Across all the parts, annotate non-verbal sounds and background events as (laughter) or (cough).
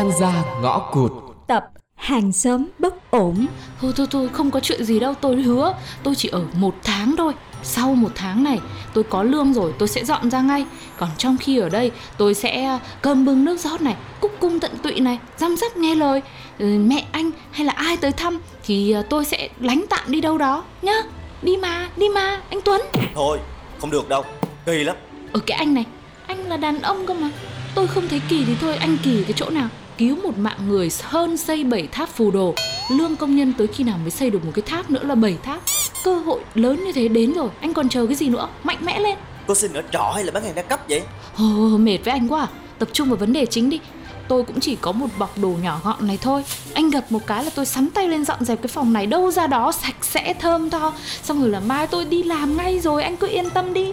oan gia ngõ cụt. Tập hàng xóm bất ổn. Thôi thôi thôi không có chuyện gì đâu tôi hứa. Tôi chỉ ở một tháng thôi. Sau một tháng này tôi có lương rồi tôi sẽ dọn ra ngay. Còn trong khi ở đây tôi sẽ à, cơm bưng nước rót này Cúc cung tận tụy này Răm rắp nghe lời. Ừ, Mẹ anh hay là ai tới thăm Thì à, tôi sẽ lánh tạm đi đâu đó. Nhá Đi mà đi mà anh Tuấn. Thôi không được đâu Kỳ lắm. Ở cái anh này Anh là đàn ông cơ mà. Tôi không thấy kỳ thì thôi anh kỳ cái chỗ nào Cứu một mạng người hơn xây bảy tháp phù đồ. Lương công nhân tới khi nào mới xây được một cái tháp nữa là bảy tháp. Cơ hội lớn như thế đến rồi Anh còn chờ cái gì nữa? Mạnh mẽ lên. Cô xin ở trọ hay là bán hàng đa cấp vậy? Ồ, mệt với anh quá à. Tập trung vào vấn đề chính đi. Tôi cũng chỉ có một bọc đồ nhỏ gọn này thôi. Anh gặp một cái là tôi sắn tay lên dọn dẹp cái phòng này. Đâu ra đó sạch sẽ thơm tho. Xong rồi là mai tôi đi làm ngay rồi. Anh cứ yên tâm đi.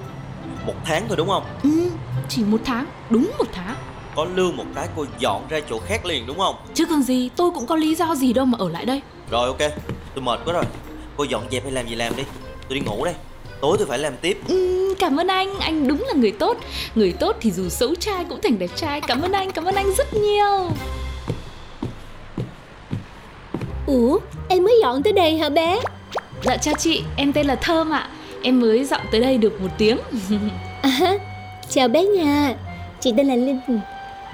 Một tháng thôi đúng không? Ừ, chỉ một tháng. Đúng một tháng Có lương một cái cô dọn ra chỗ khác liền đúng không? Chứ còn gì tôi cũng có lý do gì đâu mà ở lại đây. Rồi ok. Tôi mệt quá rồi. Cô dọn dẹp hay làm gì làm đi. Tôi đi ngủ đây. Tối tôi phải làm tiếp. Ừm, Cảm ơn anh, anh đúng là người tốt. Người tốt thì dù xấu trai cũng thành đẹp trai. Cảm ơn anh, cảm ơn anh rất nhiều. Ủa em mới dọn tới đây hả bé? Dạ chào chị, em tên là Thơm ạ. Em mới dọn tới đây được một tiếng. (laughs) À, Chào bé nha. Chị tên là Linh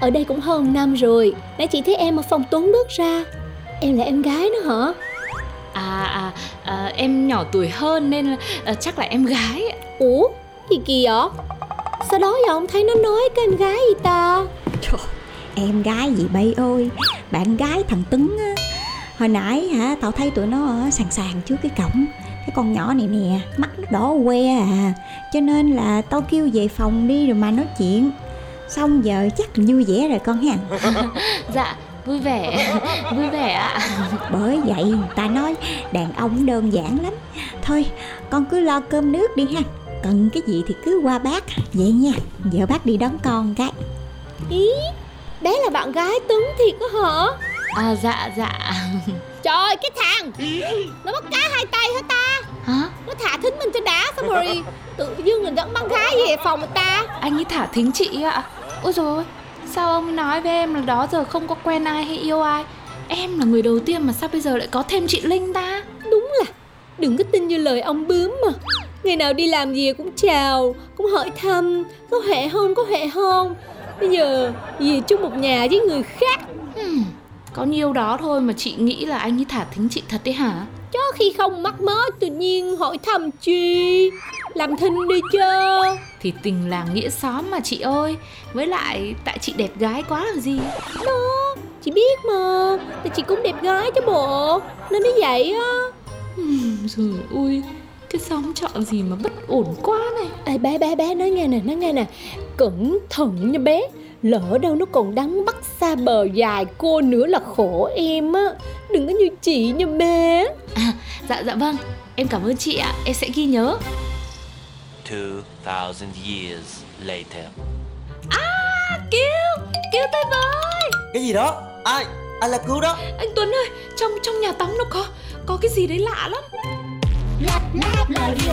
Ở đây cũng hơn năm rồi. Nãy chị thấy em ở phòng Tuấn bước ra. Em là em gái nữa hả? À, à, à em nhỏ tuổi hơn nên là, à, chắc là em gái. Ủa? Gì kỳ vậy? Sao đó giờ không thấy nó nói cái em gái gì ta? Trời, em gái gì bay ơi? Bạn gái thằng Tuấn á. Hồi nãy hả tao thấy tụi nó ở sàn sàn trước cái cổng. Cái con nhỏ này nè Mắt nó đỏ que à. Cho nên là tao kêu về phòng đi rồi mà nói chuyện Xong giờ chắc là vui vẻ rồi con ha. (laughs) Dạ, vui vẻ, (laughs) vui vẻ ạ. Bởi vậy người ta nói đàn ông đơn giản lắm. Thôi con cứ lo cơm nước đi ha. Cần cái gì thì cứ qua bác. Vậy nha Giờ bác đi đón con cái. Ý Bé là bạn gái Tuấn thiệt có hả? À dạ, dạ. Trời cái thằng. Nó bắt cá hai tay hả ta? Hả? Nó thả thính mình trên đá rồi Tự dưng người dẫn băng gái về phòng người ta. Anh ấy thả thính chị ạ. Ôi rồi Sao ông nói với em là đó giờ không có quen ai hay yêu ai? Em là người đầu tiên mà sao bây giờ lại có thêm chị Linh ta? Đúng là Đừng có tin như lời ông bướm mà. Ngày nào đi làm gì cũng chào Cũng hỏi thăm Có hệ không, có hệ không. Bây giờ về chung một nhà với người khác. Hmm, Có nhiêu đó thôi mà chị nghĩ là anh ấy thả thính chị thật đấy hả Chó khi không mắc mớ tự nhiên hỏi thăm chi Làm thinh đi chứ Thì tình làng nghĩa xóm mà chị ơi. Với lại tại chị đẹp gái quá làm gì? Đó, chị biết mà Tại chị cũng đẹp gái chứ bộ. Nên mới vậy á. Rồi ui Cái xóm trọ gì mà bất ổn quá này. Ê bé bé bé nói nghe nè nói nghe nè. Cẩn thận nha bé Lỡ đâu nó còn đắng bắt xa bờ dài cô nữa là khổ em á. Đừng có như chị nha bé. À, Dạ dạ vâng. Em cảm ơn chị ạ. Em sẽ ghi nhớ. 2000 years later. À cứu Cứu tôi với. Cái gì đó? Ai? Ai là cứu đó. Anh Tuấn ơi Trong trong nhà tắm nó có Có cái gì đấy lạ lắm. Lab Lab Radio